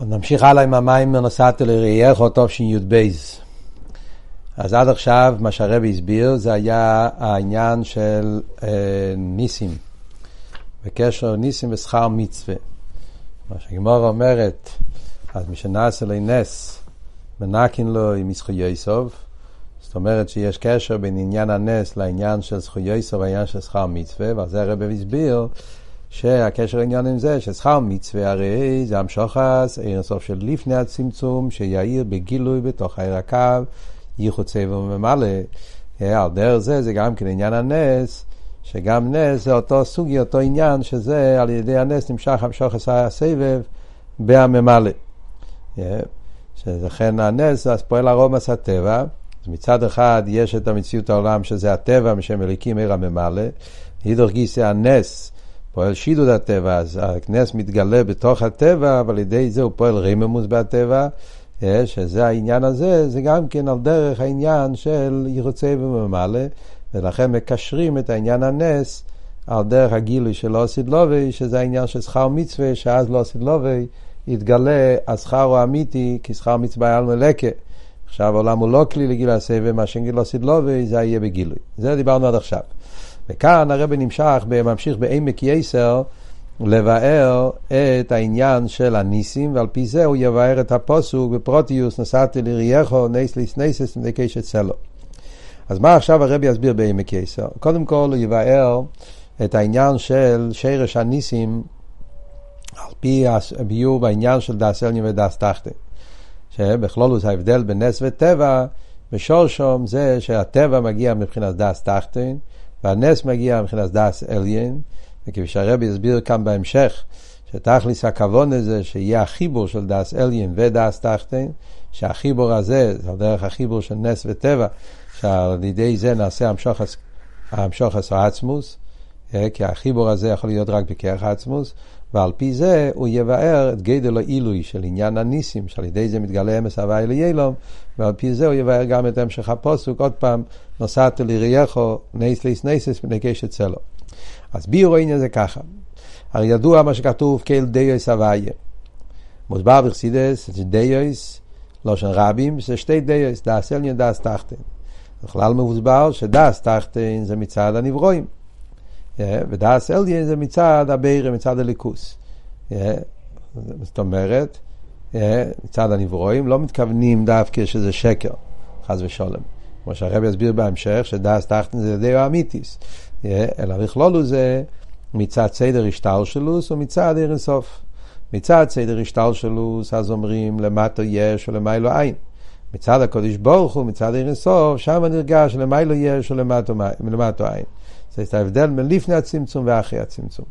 אז נמשיך הלאה עם המים מנסעת לראייך או שי"ב. אז עד עכשיו מה שהרבי הסביר זה היה העניין של אה, ניסים, בקשר ניסים ושכר מצווה. מה שהגמור אומרת, אז מי שנעשה לי נס, מנקין לו עם זכויי סוף, זאת אומרת שיש קשר בין עניין הנס לעניין של זכויי סוף והעניין של שכר מצווה, ועל זה הרבי הסביר שהקשר לעניין עם זה, ששכר מצווה הרי זה המשוחס, עיר הסוף של לפני הצמצום, שיאיר בגילוי בתוך העיר הקו, ייחוד צבע וממלא. על דרך זה, זה גם כן עניין הנס, שגם נס זה אותו סוגי, אותו עניין, שזה על ידי הנס נמשך המשוחס הסבב בהממלא. שלכן הנס, אז פועל הרומס הטבע. מצד אחד יש את המציאות העולם שזה הטבע משם אליקים עיר הממלא, הידור גיסא הנס פועל שידוד הטבע, אז הנס מתגלה בתוך הטבע, אבל על ידי זה הוא פועל רממוס בטבע, אה, שזה העניין הזה, זה גם כן על דרך העניין של יחוצי וממלא, ולכן מקשרים את העניין הנס על דרך הגילוי של לא עשית לובי, שזה העניין של שכר מצווה, שאז לא עשית לובי, יתגלה השכר הוא אמיתי, כי שכר מצווה היה מלקה. עכשיו העולם הוא לא כלי לגיל הסבב, מה שגיל עשית לובי, זה יהיה בגילוי. זה דיברנו עד עכשיו. וכאן הרב נמשך, ממשיך בעמק יסר, לבאר את העניין של הניסים, ועל פי זה הוא יבאר את הפוסוק בפרוטיוס נסעתי לריחו נסליס נסס נקשת סלו. אז מה עכשיו הרב יסביר בעמק יסר? קודם כל הוא יבאר את העניין של שרש הניסים על פי הביור בעניין של דס אלנין ודס תחתן. שבכלולוס ההבדל בין נס וטבע, בשורשום זה שהטבע מגיע מבחינת תחתן, והנס מגיע מבחינת דס אליין, וכפי שהרבי הסביר כאן בהמשך, שתכליס הכוון הזה שיהיה החיבור של דס אליין ודס תחתין, שהחיבור הזה, זה דרך החיבור של נס וטבע, שעל ידי זה נעשה המשוחס העצמוס, אה, כי החיבור הזה יכול להיות רק בכרך העצמוס, ועל פי זה הוא יבאר את גדל העילוי של עניין הניסים, שעל ידי זה מתגלה אמס הוואי ליילום, ועל פי זה הוא יבאר גם את המשך הפסוק, עוד פעם, נתת ליראיך, נס להתנוסס ונקש אצלו. אז ביאור העניין זה ככה, הרי ידוע מה שכתוב כי אל דעות הוויה. מוסבר בחסידות, דעות, לשון רבים, זה שתי דעות, דעת עליון דעת תחתון. בכלל מוסבר שדעת תחתון זה מצד הנבראים. ודעת עליון זה מצד הבורא, מצד אלוקות. זאת אומרת, מצד הנברואים לא מתכוונים דווקא שזה שקר, חס ושלום. כמו שהרב יסביר בהמשך, שדאס תחתן זה די אמיתיס. אלא בכלולו זה מצד סדר השטלשלוס ומצד עיר אינסוף. מצד סדר השטלשלוס, אז אומרים למטה יש ולמיילו אין. מצד הקודש ברוך הוא, מצד עיר אינסוף, שם נרגש למיילו יש ולמטה אין. זה ההבדל בין לפני הצמצום ואחרי הצמצום.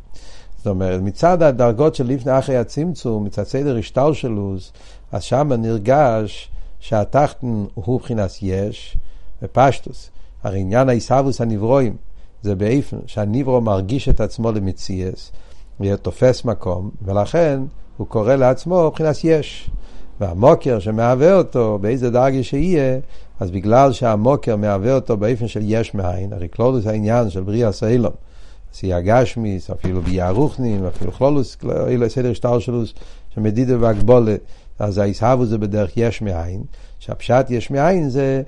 זאת אומרת, מצד הדרגות של לפני אחרי הצמצום, מצד סדר השטלשלוס, אז שם נרגש שהתחתן הוא מבחינת יש ופשטוס. הרי עניין העיסאוווס הנברואים זה באיפן שהניברו מרגיש את עצמו למציאס, ותופס מקום, ולכן הוא קורא לעצמו מבחינת יש. והמוקר שמהווה אותו, באיזה דרגה שיהיה, אז בגלל שהמוקר מהווה אותו באופן של יש מאין, הרי כלולוס העניין של בריאה סיילום, סייע גשמיס, אפילו ביה רוחנים, אפילו כלולוס, אילו סדר שטר שלוס, שמדידה והגבולת, אז ההסהבו זה בדרך יש מאין, שהפשט יש מאין זה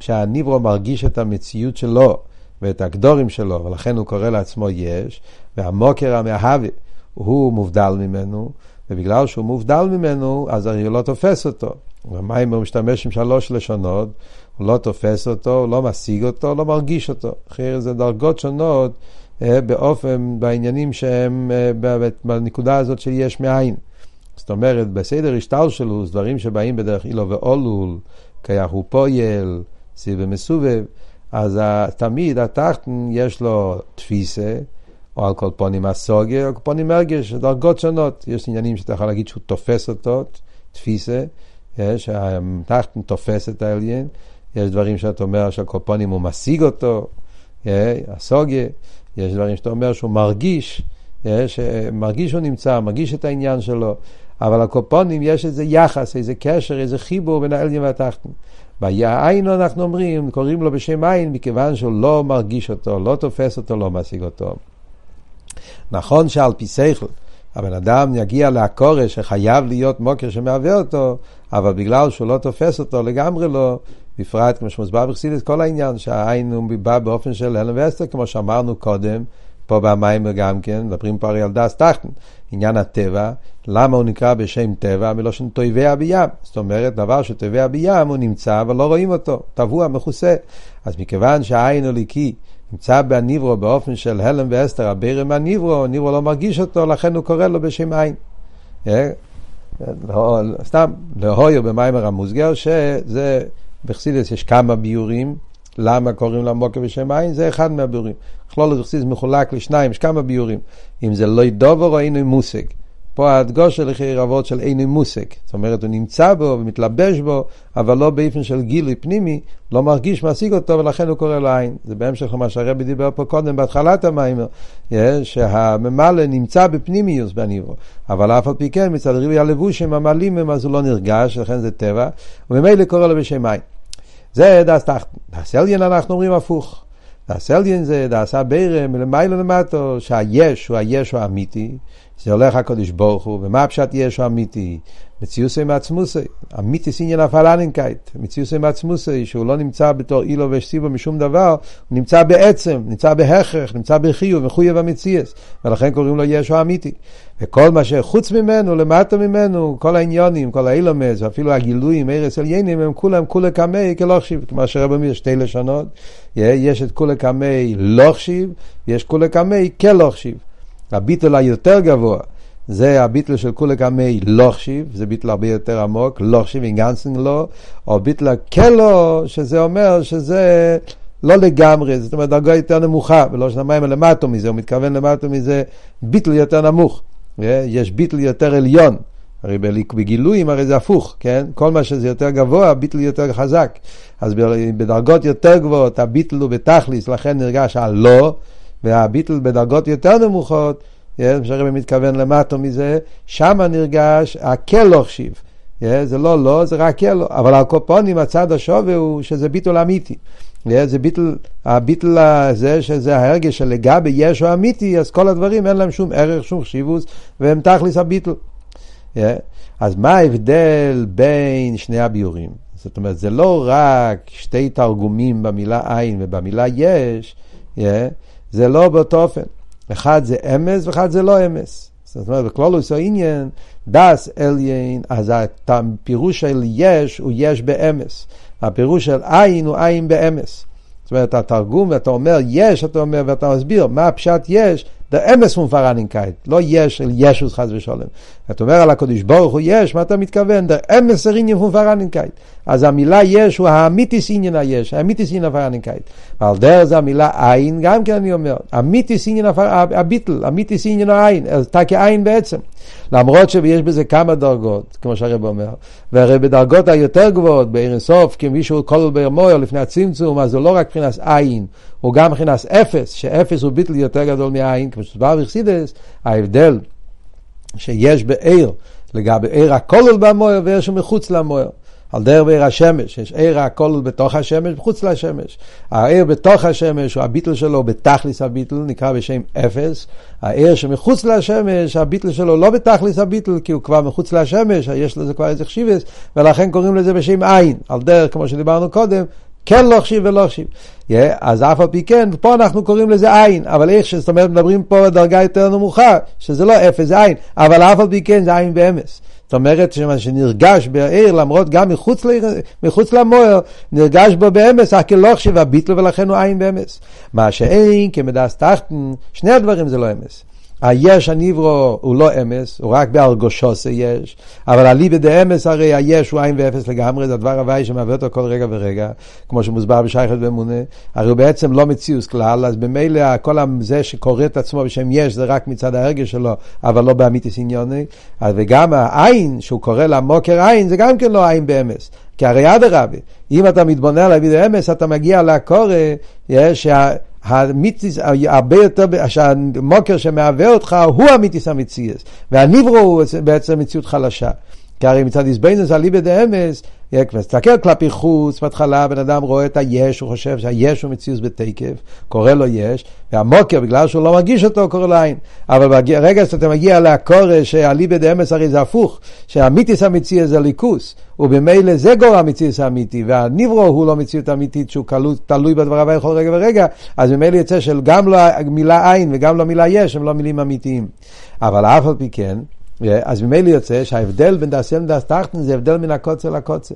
שהניברו מרגיש את המציאות שלו ואת הגדורים שלו, ולכן הוא קורא לעצמו יש, והמוקר המאהבה הוא מובדל ממנו, ובגלל שהוא מובדל ממנו, אז הרי הוא לא תופס אותו. והמים הוא משתמש עם שלוש לשונות, הוא לא תופס אותו, הוא לא משיג אותו, הוא לא מרגיש אותו. אחרי זה דרגות שונות אה, באופן, בעניינים שהם אה, בנקודה הזאת של יש מאין. זאת אומרת, בסדר השטל שלו, דברים שבאים בדרך אילו ואולול, כיח הוא פויל, סיב ומסובב, אז תמיד התחתן יש לו תפיסה, או על כל פונים הסוגיה, או על כל פונים הרגש, דרגות שונות. יש עניינים שאתה יכול להגיד שהוא תופס אותו, תפיסה, שהתחתן תופס את העליין, יש דברים שאתה אומר שעל כל פונים הוא משיג אותו, הסוגיה, יש דברים שאתה אומר שהוא מרגיש, מרגיש שהוא נמצא, מרגיש את העניין שלו, אבל הקופונים יש איזה יחס, איזה קשר, איזה חיבור בין העליין והתחתן. והעין אנחנו אומרים, קוראים לו בשם עין, מכיוון שהוא לא מרגיש אותו, לא תופס אותו, לא משיג אותו. נכון שעל פי שכל, הבן אדם יגיע לעקורש שחייב להיות מוקר שמהווה אותו, אבל בגלל שהוא לא תופס אותו לגמרי לא, בפרט כמו שמוסבר בחסידס, כל העניין שהעין הוא בא באופן של הלם ואסתר, כמו שאמרנו קודם, פה במים גם כן, מדברים פה הרי על דס טחטן, עניין הטבע, למה הוא נקרא בשם טבע? מלושן טויביה בים. זאת אומרת, דבר שטובע בים הוא נמצא אבל לא רואים אותו, טבוע, מכוסה. אז מכיוון שהעין הליקי נמצא בניברו באופן של הלם ואסתר, הבירם מהניברו, ניברו לא מרגיש אותו, לכן הוא קורא לו בשם עין. אה? לא, סתם, להויו במיימר המוסגר, שזה, בחסידס יש כמה ביורים, למה קוראים למוקר בשם עין, זה אחד מהביורים. כלול בחסידס מחולק לשניים, יש כמה ביורים. אם זה לא ידובר או אינו מושג. פה ההדגוש של לכי רבות של אינו מושג. זאת אומרת, הוא נמצא בו ומתלבש בו, אבל לא באופן של גילוי פנימי, לא מרגיש, מעסיק אותו, ולכן הוא קורא לו עין. זה בהמשך למה שהרבי דיבר פה קודם, בהתחלת המיימר, שהממלא נמצא בפנימיות בנברא, אבל אף על פי כן, מצד ריבוי הלבושים המעלימים, אז הוא לא נרגש, לכן זה טבע, וממילא קורא לו בשם אין. זה דעת תחתון. דעת עליון אנחנו אומרים הפוך. דעת עליון זה דעת הבורא מלמעלה למטה, שהיש הוא היש האמיתי, זה הולך הקודש ברוך הוא, ומה הפשט יש אמיתי? מציאותו מעצמותו, אמיתית עניין ה פאראנענקייט, מציאותו מעצמותו, שהוא לא נמצא בתור עילה וסיבה משום דבר, הוא נמצא בעצם, נמצא בהכרח, נמצא בחיוב, מחויב המציאות, ולכן קוראים לו יש האמיתי. וכל מה שחוץ ממנו, למטה ממנו, כל העניינים, כל העולמות, ואפילו הגילויים, הכי עליונים, הם כולם כולא קמיה כלא חשיב, כמו שהרב אומר, שתי לשונות, יש את כולא קמיה לא חשיב, יש כולא קמיה כלא חשיב. הביטול היותר גבוה זה הביטל של כולא קמיה לא חשיב, זה ביטל הרבה יותר עמוק, לא חשיב אינגאנצן לא, או ביטל קלו, שזה אומר שזה לא לגמרי, זאת אומרת דרגה יותר נמוכה, ולא שנמיים למטו מזה, הוא מתכוון למטו מזה ביטל יותר נמוך, יש ביטל יותר עליון, הרי בגילויים הרי זה הפוך, כן? כל מה שזה יותר גבוה, הביטל יותר חזק. אז בדרגות יותר גבוהות הביטל הוא בתכליס, לכן נרגש הלא, והביטל בדרגות יותר נמוכות, מה שהרבא מתכוון למטו מזה, שם נרגש הקל שיב. זה לא לא, זה רק קל, אבל הקופונים, הצד השווה הוא שזה ביטול אמיתי. זה ביטל, הביטל הזה, שזה ההרגש שלגבי יש או אמיתי, אז כל הדברים אין להם שום ערך, שום חשיבוס, והם תכלס הביטל. אז מה ההבדל בין שני הביורים? זאת אומרת, זה לא רק שתי תרגומים במילה עין ובמילה יש, זה לא באותו אופן. אחד זה אמת ואחד זה לא אמת. זאת אומרת, בכללות העניין, דעת עליון, אז הפירוש של יש הוא יש באמת. הפירוש של אין הוא אין באמת. זאת אומרת, התרגום, ואתה אומר יש, אתה אומר, ואתה מסביר מה הפשט יש, דער אמת פון פאראנענקייט, לא יש של ישות חס ושלום. אתה אומר על הקדוש ברוך הוא יש, מה אתה מתכוון? דער אמת עניין פון פאראנענקייט. אז המילה יש הוא האמיתית עניין היש, האמיתית עניין ה פאראנענקייט. ועל דרך זה המילה עין, גם כן אני אומר, אמיתיס עניין הביטל, אמיתיס עניין העין, אתה כעין בעצם. למרות שיש בזה כמה דרגות, כמו שהרב אומר, והרי בדרגות היותר גבוהות, בעיר אינסוף, כמישהו כל ברמויר לפני הצמצום, אז זה לא רק מבחינת עין, הוא גם מבחינת אפס, שאפס הוא ביטל יותר גדול מעין, כמו שסבר בחסידס, ההבדל שיש בעיר, לגבי עיר הכולל במויר ועיר שמחוץ למויר. על דרך בעיר השמש, יש עיר הכל בתוך השמש וחוץ לשמש. העיר בתוך השמש, הביטל שלו בתכליס הביטל, נקרא בשם אפס. העיר שמחוץ לשמש, הביטל שלו לא בתכליס הביטל, כי הוא כבר מחוץ לשמש, יש לזה כבר איזה חשיבס, ולכן קוראים לזה בשם עין. על דרך, כמו שדיברנו קודם, כן לא חשיב ולא חשיב. Yeah, אז אף על פי כן, פה אנחנו קוראים לזה עין, אבל איך זאת אומרת, מדברים פה בדרגה יותר נמוכה, שזה לא אפס, זה עין, אבל אף על פי כן זה עין באמס. זאת אומרת שנרגש בעיר, למרות גם מחוץ, מחוץ למוער, נרגש בו באמס, אך כלא חשיב הביטל ולכן הוא עין באמס. מה שאין כמדס תחתן, שני הדברים זה לא אמס. היש הניברו הוא לא אמס, הוא רק בהרגושו יש, אבל אליבא דאמס הרי היש הוא עין ואפס לגמרי, זה הדבר הוואי שמהווה אותו כל רגע ורגע, כמו שמוסבר בשייכת ואמונה, הרי הוא בעצם לא מציאוס כלל, אז במילא כל זה שקורא את עצמו בשם יש זה רק מצד ההרגש שלו, אבל לא באמיתיס עניוני, וגם העין שהוא קורא למוקר עין זה גם כן לא עין באמס. כי הרי אדרבה, אם אתה מתבונן על אביד האמס, אתה מגיע לקורא, שה... המיתיס, הרבה יותר, שהמוקר שמהווה אותך הוא המיתיס המציאס, והניברו הוא בעצם מציאות חלשה. כי הרי מצד איזבנינוס אליבא דאמס, מסתכל כלפי חוץ, בהתחלה בן אדם רואה את היש, הוא חושב שהיש הוא מציאות בתקף, קורא לו יש, והמוקר, בגלל שהוא לא מרגיש אותו, קורא לו עין. אבל ברגע שאתה מגיע לקורא, שאליבא דאמס הרי זה הפוך, שהמיתיס המציאות זה ליכוס, ובמילא זה גור המציאות האמיתי, והניברו הוא לא מציאות אמיתית שהוא קלו, תלוי בדבריו בכל רגע ורגע, אז ממילא יוצא של גם לא מילה עין וגם לא מילה יש, הם לא מילים אמיתיים. אבל אף על פי כן, אז ממילא יוצא שההבדל בין דס ים לדס תחתן זה הבדל מן הקוצר לקוצר.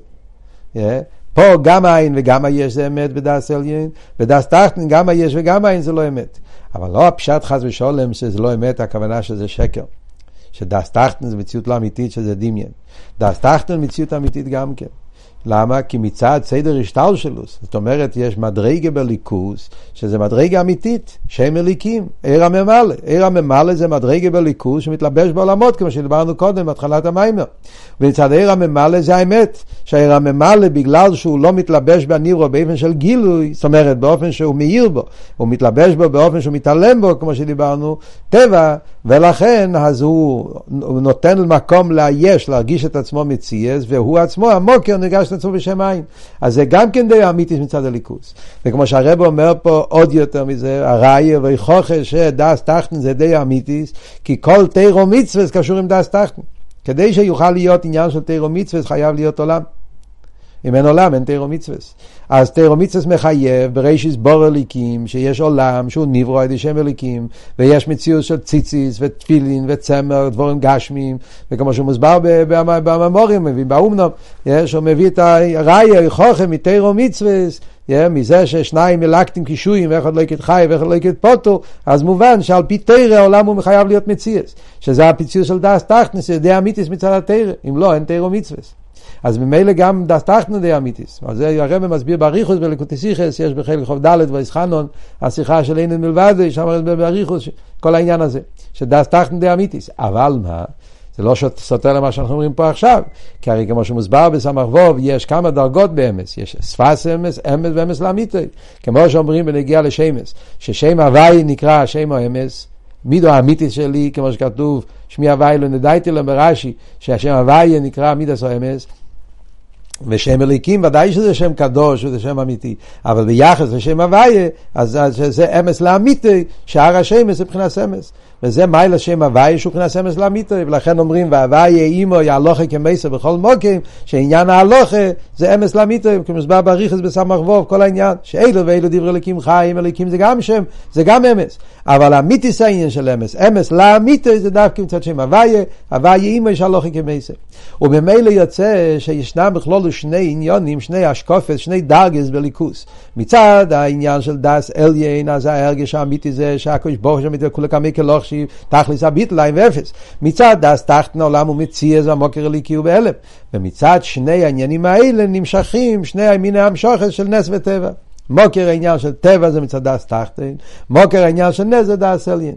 פה גם העין וגם היש זה אמת בדס עליין, בדס תחתן גם היש וגם העין זה לא אמת. אבל לא הפשט חס ושולם שזה לא אמת, הכוונה שזה שקר. שדס תחתן זה מציאות לא אמיתית, שזה דמיין. דס תחתן מציאות אמיתית גם כן. למה? כי מצד סדר השטלשלוס, זאת אומרת, יש מדרגה בליכוס, שזה מדרגה אמיתית, שם אליקים, עיר הממלא. עיר הממלא זה מדרגה בליכוס שמתלבש בעולמות, כמו שדיברנו קודם, בהתחלת המיימר. ומצד עיר הממלא זה האמת, שהעיר הממלא, בגלל שהוא לא מתלבש בנירו באופן של גילוי, זאת אומרת, באופן שהוא מאיר בו, הוא מתלבש בו באופן שהוא מתעלם בו, כמו שדיברנו, טבע, ולכן אז הוא נותן מקום ליש, להרגיש את עצמו מציאס, והוא עצמו, המוקר, נרגש עצמו בשם עין. אז זה גם כן די אמיתיס מצד הליכוס. וכמו שהרב אומר פה עוד יותר מזה, הראיה ויכוחה שדס תחתן זה די אמיתיס, כי כל תירו מצווה קשור עם דס תחתן. כדי שיוכל להיות עניין של תירו מצווה חייב להיות עולם. אם אין עולם אין תירו מצווה. אז תירו מצווה מחייב ברישיס בור אליקים, שיש עולם שהוא נברו על ידי שם אליקים, ויש מציאות של ציציס ותפילין וצמר, דבורים גשמיים, וכמו שהוא מוסבר בממורים, מביא באומנום, יש, הוא מביא את הראיה, חוכם מתירו מצווה, Yeah, מזה ששניים מלקטים קישויים ואחד לא יקד חי ואחד לא יקד פוטו, אז מובן שעל פי תרא העולם הוא חייב להיות מציאס, שזה הפיציוס של דס תכנס, זה אמיתיס מצד התרא, אם לא, אין תרא מצווה. אז ממילא גם דס תחתנו די אמיתיס. אז זה הרב מסביר באריכוס בלקוטיסיכס, יש בחלק חוב ד' ויסחנון, השיחה של אין מלבד, שם מסביר באריכוס, כל העניין הזה, שדס תחתנו די אמיתיס. אבל מה? זה לא סותר למה שאנחנו אומרים פה עכשיו, כי הרי כמו שמוסבר בסמ"ך ווב, יש כמה דרגות באמס, יש שפס אמס, אמס ואמס לאמיתי, כמו שאומרים בנגיע לשמס, ששם הוואי נקרא שם האמס, מידו האמיתי שלי, כמו שכתוב, שמי הוואי לא נדעתי לו ברש"י, שהשם הוואי נקרא מידס האמס, ושם אליקים ודאי שזה שם קדוש וזה שם אמיתי, אבל ביחס לשם הוויה, אז, אז זה אמס לאמיתי, שער זה מבחינת אמס. וזה מייל השם הוויה שהוא מבחינת אמס לאמיתי, ולכן אומרים והוויה אימו יהלוכה כמסר בכל מוקים, שעניין ההלוכה זה אמס לאמיתי, כמוסבר בריחס בסמך ווב, כל העניין, שאלו ואלו דברי אליקים חיים, אליקים זה גם שם, זה גם אמס, אבל אמיתיס העניין של אמס, אמס לאמיתי זה דווקא מצד שם הוויה, הוויה אימו יש הלוכה כמסר. וממילא יוצא שישנם בכלול שני עניונים, שני השקופס, שני דרגס בליכוס. מצד העניין של דס אליין, אז ההרגש האמיתי זה שהקדוש ברוך הוא כולי כמי כלוכשי, תכלס הביטליים ואפס. מצד דס תחתן העולם הוא מציע זה המוקר אליקי ובהלם. ומצד שני העניינים האלה נמשכים שני המיני המשכות של נס וטבע. מקור העניין של טבע זה מצד דעת תחתון, מקור העניין של נס זה דעת עליון.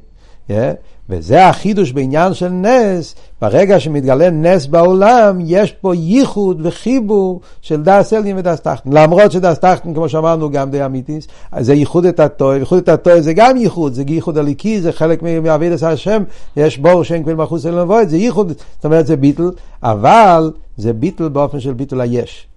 וזה החידוש בעניין של נס, ברגע שמתגלה נס בעולם, יש פה ייחוד וחיבור של דעת עליון ודעת תחתון. למרות שדעת תחתון, כמו שאמרנו, גם די אמיתית, זה ייחודא תתאה, ייחודא תתאה זה גם ייחוד, זה ייחוד אלוקי, זה חלק מעבודת השם, יש בור שאין כביל מחוץ אלינו לבוא, זה ייחוד, זאת אומרת זה ביטל, אבל זה ביטל באופן של ביטל היש.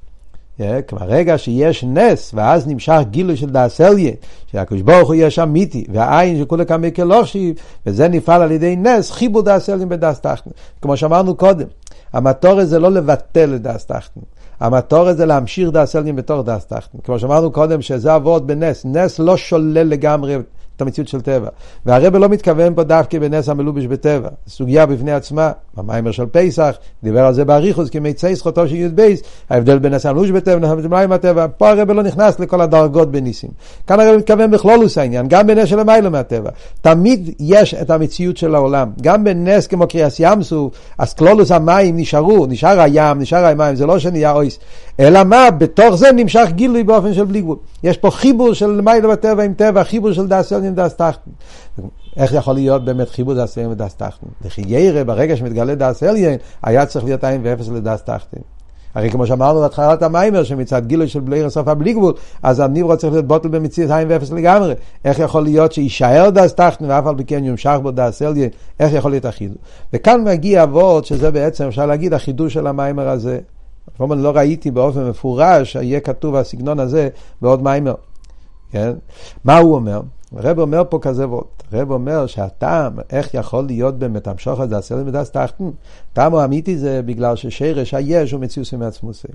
ברגע שיש נס, ואז נמשך גילוי של דאסליה, שהקדוש ברוך הוא יש אמיתי, והעין של כולי כמי כלושיב, וזה נפעל על ידי נס, חיבור דאסליה בדאס תחתן. כמו שאמרנו קודם, המטור זה לא לבטל את דאס תחתן. המטור זה להמשיך דאסליה בתור דאס תחתן. כמו שאמרנו קודם, שזה עבוד בנס. נס לא שולל לגמרי את המציאות של טבע. והרבל לא מתכוון פה דווקא בנס המלובש בטבע. סוגיה בפני עצמה, במיימר של פסח, דיבר על זה באריכוס, כמצי זכותו של י"ב, ההבדל בין נס המלובש בטבע למים הטבע. פה הרבל לא נכנס לכל הדרגות בניסים. כאן הרבל מתכוון בכלולוס העניין, גם בנס של המיילו מהטבע. תמיד יש את המציאות של העולם. גם בנס כמו קריאס ים סוף, אז כלולוס המים נשארו, נשאר הים, נשאר המים, זה לא שנהיה אויס. אלא מה, בתוך זה נמשך גילוי באופן של בלי גבול. יש פה חיבור של למעלה מטבע עם טבע, חיבור של דעת עליון דעת תחתון. איך יכול להיות באמת חיבור דעת עליון ודעת תחתון? לכאורה, ברגע שמתגלה דעת עליון, היה צריך להיות אין ואפס לדעת תחתון. הרי כמו שאמרנו בהתחלת המאמר, שמצד גילוי של בלי סוף הבלי גבול, אז הנברא צריך להיות בטל במציאות אין ואפס לגמרי. איך יכול להיות שיישאר דעת תחתון ואף על פי כן יומשך בו דעת עליון, איך יכול להיות החידוש? וכאן מגיע אבות, שזה בעצם, אפשר להגיד, החידוש של המאמר הזה. כלומר, לא ראיתי באופן מפורש שיהיה כתוב הסגנון הזה בעוד מאמר. כן? מה הוא אומר? הרב אומר פה כזה ווארט. הרב אומר שהטעם, איך יכול להיות באמת המשכה הזה, דעת עליון ודעת תחתון, טעם האמיתי זה בגלל ששורש היש הוא מציאותו מעצמותו.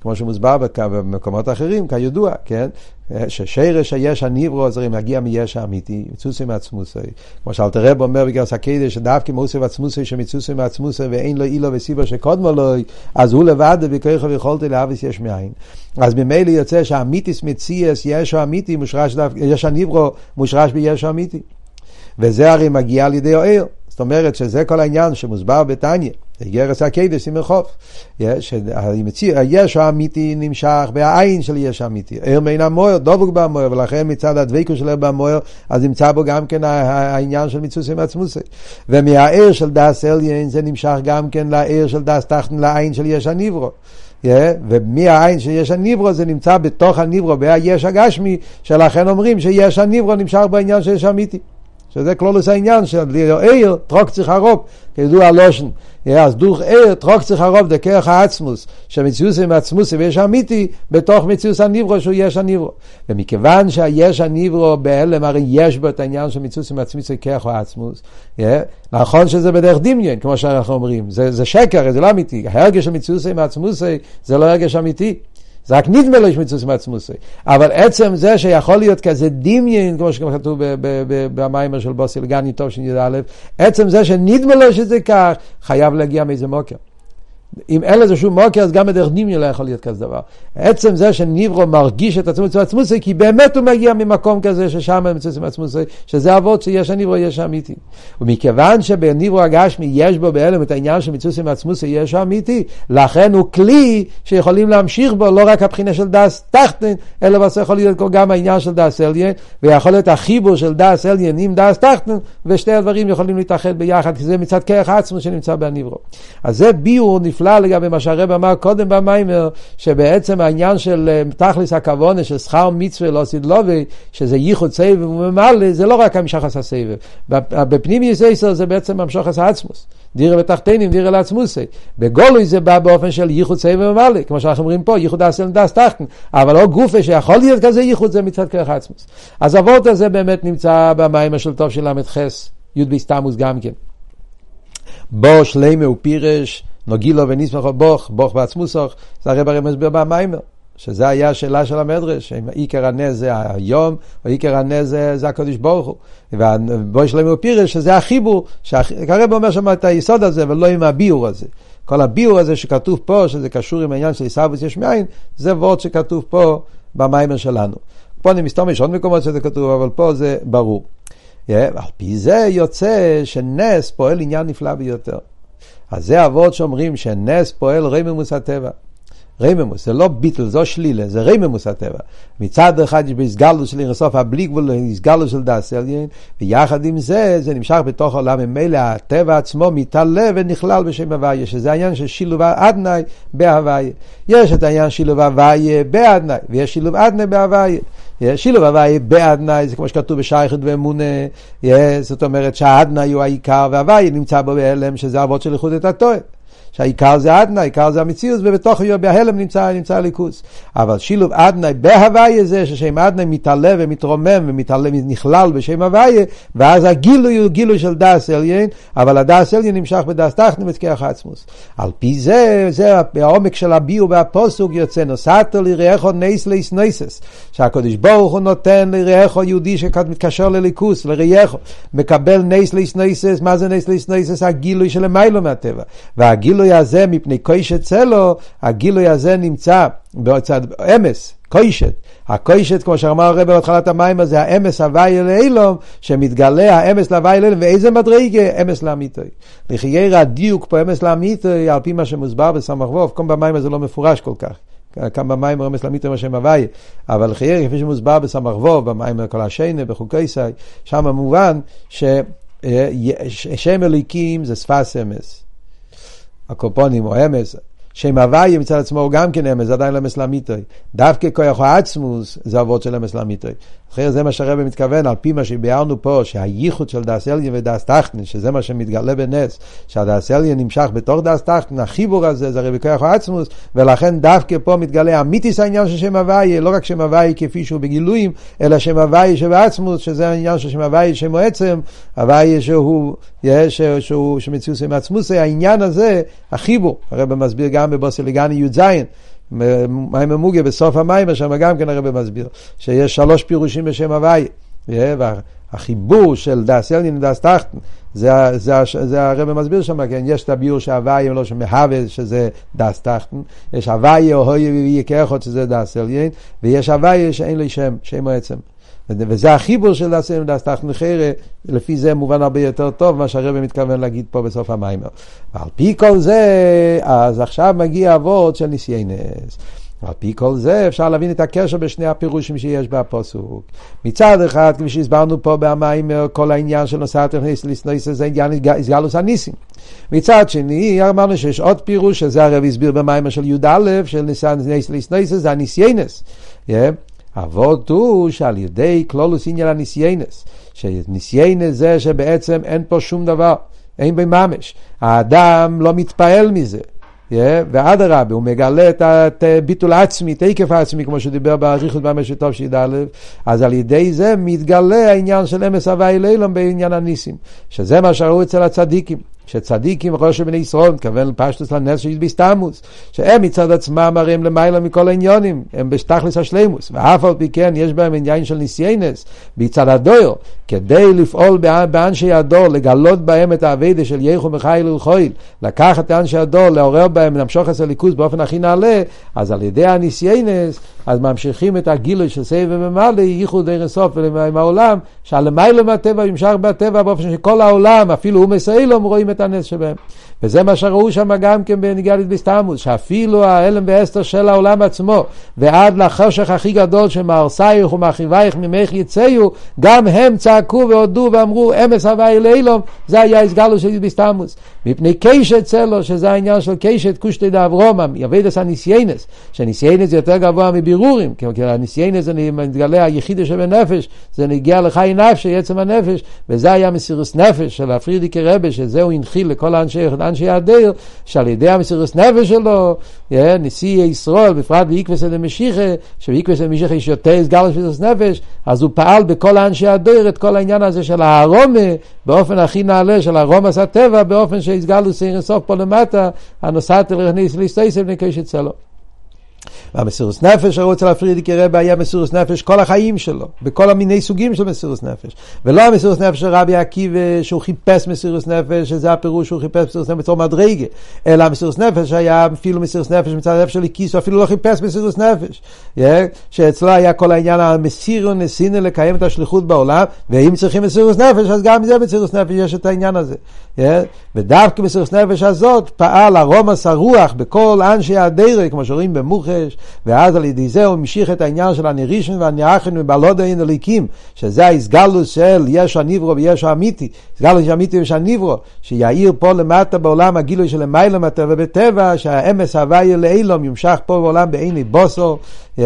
כמו שמוסבר במקומות אחרים, כידוע, כן? ששורש היש הנברא זה מגיע מיש האמיתי, מציאותו מעצמותו. כמו שאלטער רבי אומר באיגרת הקודש, שדווקא מהותו ועצמותו שמציאותו מעצמותו ואין לו עילה וסיבה שקדמה לו, אז הוא לבד בכוחו ויכולתי להביס יש מאין. אז ממילא יוצא שהאמיתיס מציאס, יש האמיתי, מושרש דווקא, יש הניברו מושרש ביש האמיתי. וזה הרי מגיע על ידי אוהר. זאת אומרת שזה כל העניין שמוסבר בתניא. גרס הקדש עם החוף. היש האמיתי נמשך בעין של יש האמיתי. ער מן המויר, דבוק במויר, ולכן מצד הדבקו של ער במויר, אז נמצא בו גם כן העניין של מצוסי ועצמוסי. ומהער של דס אליין זה נמשך גם כן לער של דס תחתן לעין של יש הניברו. Yeah, ומהעין שיש הניברו זה נמצא בתוך הניברו, ביש הגשמי, שלכן אומרים שיש הניברו נמשך בעניין שיש אמיתי. שזה כלולוס העניין של עיר, טרוק צריך הרוב, כידוע הלושן. אז דוך עיר, טרוק צריך הרוב, דקרח העצמוס, שמציוס עם עצמוס ויש אמיתי, בתוך מציוס הניברו שהוא יש הניברו. ומכיוון שהיש הניברו בהלם, הרי יש בו את העניין של מציוס עם עצמוס וכרח העצמוס. נכון שזה בדרך דמיין, כמו שאנחנו אומרים, זה, זה שקר, זה לא אמיתי. ההרגש של מציוס עם עצמוס זה לא הרגש אמיתי. זה רק נדמה לו יש מצווה מעצמוסי. אבל עצם זה שיכול להיות כזה דמיין, כמו שכתוב במיימר של בוסי לגני טוב שי"א, עצם זה שנדמה לו שזה כך, חייב להגיע מאיזה מוקר. אם אין לזה שום מוקר, אז גם בדרך נימי לא יכול להיות כזה דבר. עצם זה שניברו מרגיש את עצמו אצל עצמוסי, כי באמת הוא מגיע ממקום כזה ששם הם אצל עצמוסי, שזה אבות שיש הנברא, יש אמיתי. ומכיוון שבנברא הגשמי יש בו בהעלם את העניין של מציאותו מעצמותו, יש אמיתי, לכן הוא כלי שיכולים להמשיך בו לא רק הבחינה של דעת תחתון, אלא בסוף יכול להיות גם העניין של דעת עליון, ויכול להיות החיבור של דעת עליון עם דעת תחתון, ושתי הדברים יכולים להתאחד ביחד, כי זה מצד כח העצמות שנמצא בנברא. אז זה ביאור נפלא. נפלא לגבי מה שהרב אמר קודם במאמר, שבעצם העניין של אה, תכלס הכוונה של שכר מצווה לעתיד לבוא, שזה ייחוד סבב וממלא, זה לא רק המשך עשה סבב. בפנים יסייסר זה בעצם המשוך עשה עצמוס. דירה בתחתינים, דירה לעצמוסי. בגולוי זה בא באופן של ייחוד סבב וממלא, כמו שאנחנו אומרים פה, ייחוד אסל דס תחתן, אבל לא גופה שיכול להיות כזה ייחוד זה מצד כרך עצמוס. אז אבות הזה באמת נמצא במיימר של טוב של ל"ח, י' בסתמוס גם כן. בו שלימה ופירש נוגילו וניסמכו בוך, בוך בעצמוסוך, זה הרי ברמז במיימר. שזה היה השאלה של המדרש, אם עיקר הנס זה היום, או עיקר הנס זה, זה הקדוש ברוך הוא. ובואי שלמה פירש, שזה החיבור, שהרב אומר שם את היסוד הזה, ולא עם הביאור הזה. כל הביאור הזה שכתוב פה, שזה קשור עם העניין של עיסאוויס יש מאין, זה וורד שכתוב פה במיימר שלנו. פה אני מסתום, יש עוד מקומות שזה כתוב, אבל פה זה ברור. Yeah, על פי זה יוצא שנס פועל עניין נפלא ביותר. אז זה אבות שאומרים שנס פועל רממוס הטבע. רממוס, זה לא ביטל, זו שלילה, זה רממוס הטבע. מצד אחד יש בהסגלות של אירסוף הבלי גבול, הסגלות של דס עליין, ויחד עם זה, זה נמשך בתוך העולם, ממילא הטבע עצמו מתעלה ונכלל בשם הוויה, שזה העניין של שילוב אדנאי בהוויה. יש את העניין שילוב הוויה באדנאי, ויש שילוב אדנאי בהוויה. שילוב הוואי באדנאי, זה כמו שכתוב בשייכת ואמונה, זאת אומרת שהאדנ-י הוא העיקר והוויה נמצא בו בהעלם, שזה אבות של ייחודא תתאה. שהעיקר זה אדנאי, העיקר זה המציאות, ובתוך בהעלם נמצא, נמצא אלוקות. אבל שילוב אדנאי בהוויה זה ששם אדנאי מתעלה ומתרומם ונכלל בשם הוויה, ואז הגילוי הוא גילוי של דעת עליון, אבל הדעת עליון נמשך בדעת תחתון בכח העצמות. על פי זה, זה העומק של הביאור והפסוק יוצא, נתת ליראיך נס להתנוסס, שהקדוש ברוך הוא נותן ליראיכו יהודי שמתקשר לליכוס, לראיכו, מקבל נייס ליס נייסס, מה זה נייס ליס נייסס? הגילוי של מיילו מהטבע. והגילוי הגילוי הזה מפני קוישת צלו, הגילוי הזה נמצא בצד אמס, קוישת. הקוישת, כמו שאמר הרב בהתחלת המים, זה האמס הוואי אל אילום, שמתגלה האמס להוואי אל אילום, ואיזה מדרגה? אמס לאמיתוי. לחייר הדיוק פה אמס לאמיתוי, על פי מה שמוסבר בסמ"ך ווב, כאן במים הזה לא מפורש כל כך. כאן במים רמז למיתו השם הוואי, אבל חייר, כפי שמוסבר בסמ"ך ווב, במים כל השיינה, בחוקי סי, שם מובן ששם אליקים זה שפת אמס. הקופונים או אמס, שם הוויה מצד עצמו הוא גם כן אמס, עדיין לא אמס לאמיתוי. דווקא כוח העצמוס זה אבות של אמס לאמיתוי. אחרי זה מה שהרבא מתכוון, על פי מה שביארנו פה, שהייחוד של דאס אליין ודאס טחטן, שזה מה שמתגלה בנס, שהדאס אליין נמשך בתוך דאס טחטן, החיבור הזה זה הרי בכוח העצמוס, ולכן דווקא פה מתגלה אמיתיס העניין של שם הוויה, לא רק שם הוויה כפי שהוא בגילויים, אלא שם הוויה שבעצמוס, שזה העניין של שם הוויה שם עצם, הוויה שהוא, יש, שהוא, שמציאות עם עצמוס, העניין הזה, החיבור, הרב מסביר גם בבוסליגני י"ז, מים המוגיה בסוף המים, שם גם כן הרב מסביר, שיש שלוש פירושים בשם הוויה. והחיבור של דאס אלנין ודאס טחטן, זה, זה, זה הרב מסביר שם, כן, יש את הביור שהוויה לא שמהווה, שזה דאס טחטן, יש הוויה או הויה כאחד, שזה דאס אלנין, ויש הוויה שאין לו שם, שם עצם. וזה החיבור של חיירה, לפי זה מובן הרבה יותר טוב מה שהרב מתכוון להגיד פה בסוף המיימר. ועל פי כל זה, אז עכשיו מגיע אבות של ניסיינס. על פי כל זה אפשר להבין את הקשר בשני הפירושים שיש בפוסוק. מצד אחד, כפי שהסברנו פה במים, כל העניין של נושא לסנויס זה עניין איסגלוס הניסים. מצד שני, אמרנו שיש עוד פירוש, שזה הרב הסביר במים של י"א, של ניסנס לסנויס זה הניסיינס. אבות הוא שעל ידי כלולוס עניין הניסיינס, שניסיינס זה שבעצם אין פה שום דבר, אין בממש. האדם לא מתפעל מזה. Yeah, ואדרבה, הוא מגלה את הביטול העצמי, את היקף העצמי, כמו שדיבר באריכות במשך טוב שי"א, אז על ידי זה מתגלה העניין של אמס הוואי לילום בעניין הניסים, שזה מה שראו אצל הצדיקים. שצדיקים ראש בני ישראל, מתכוון לפשטוס לנס של ביסטמוס, שהם מצד עצמם הרי הם למעלה מכל העניונים, הם בשטחלס השלימוס, ואף על פי כן יש בהם עניין של ניסיינס, מצד הדויר, כדי לפעול באנשי הדור, לגלות בהם את האביידה של יחו מחיל ולחויל, לקחת את אנשי הדור, לעורר בהם, למשוך את הליכוז באופן הכי נעלה, אז על ידי הניסיינס, אז ממשיכים את הגילוי של סבב וממלא, ייחוד ערן סוף עם העולם, שהלמיילא מהטבע ימשך בטבע באופן שכל העולם, אפילו הוא מסעילום, רואים את הנס שבהם. וזה מה שראו שם גם כן בניגלית בסתמוס, שאפילו ההלם ואסתר של העולם עצמו, ועד לחושך הכי גדול שמארסייך ומאחיווייך ממך יצאו, גם הם צעקו והודו ואמרו אמס הוואי לאילום, זה היה הסגלו של בסתמוס. מפני קשת צלו, שזה העניין של קשת קושטי דאברומם, יבדס הניסיינס, שניסיינס יותר גבוה מבירורים, כי הניסיינס זה מתגלה היחידה שבנפש, זה נגיע לחי נפשי, עצם הנפש, וזה היה מסירוס נפש של הפרידיקי רבה, שזהו הנחיל לכל האנשי אנשי הדיר, שעל ידי המסירות נפש שלו, נשיא ישראל, בפרט בעקבס דמשיחה, שבעקבס דמשיחה יש יותר סגל מסירות נפש, אז הוא פעל בכל אנשי הדיר את כל העניין הזה של הארומה, באופן הכי נעלה של ארומס הטבע, באופן שהסגלו סיר סוף פה למטה, הנוסעת אל רניס ליסטייסב נקש אצלו. והמסירוס נפש, הרו אצל הפרידיקי רבי היה מסירוס נפש כל החיים שלו, בכל המיני סוגים של מסירוס נפש. ולא המסירוס נפש של רבי עקיבא, שהוא חיפש מסירוס נפש, שזה הפירוש שהוא חיפש מסירוס נפש בצור מדרגה, אלא המסירוס נפש היה אפילו מסירוס נפש מצד הנפש של כיס, הוא אפילו לא חיפש מסירוס נפש. Yeah, שאצלו היה כל העניין המסירו נסינו לקיים את השליחות בעולם, ואם צריכים מסירוס נפש, אז גם זה מסירוס נפש יש את העניין הזה. Yeah, ודווקא מסירוס נפש הזאת פעל הרומס הרוח בכל אנשי הדרך, כמו שרואים במוחש, ואז על ידי זה הוא המשיך את העניין של הנרישן והניאחן ובלוד אין אליקים, שזה ההסגלוס של יש הניברו ויש האמיתי, הסגלוס של אמיתי ויש הניברו, שיאיר פה למטה בעולם הגילוי של למעלה מטבע בטבע, שהאמס הוויה לאילום ימשך פה בעולם בעיני בוסו, yeah,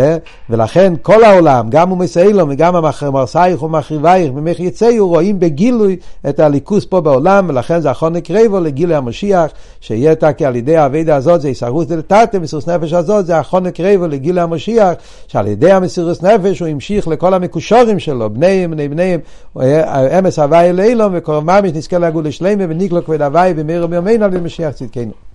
ולכן כל העולם, גם ומסיילום וגם המרסייך ומחריבייך ממך יצאו, רואים בגילוי את הליכוס פה בעולם, ולכן זה אחרון נקרבו לגילוי המשיח, שיהיה תקי על ידי האבידה הזאת, זה יסרוס דלתתה, מסירוס נפש הזאת, זה אחרון נקרבו לגילוי המשיח, שעל ידי המסירוס נפש הוא המשיך לכל המקושורים שלו, בניהם, בני בניהם, אמס הוואי לאילום, וקורא ממש נזכה לגול לשלימה, וניקלו כבד הוואי, במהרה בימינו על ידי משיח צדקנו.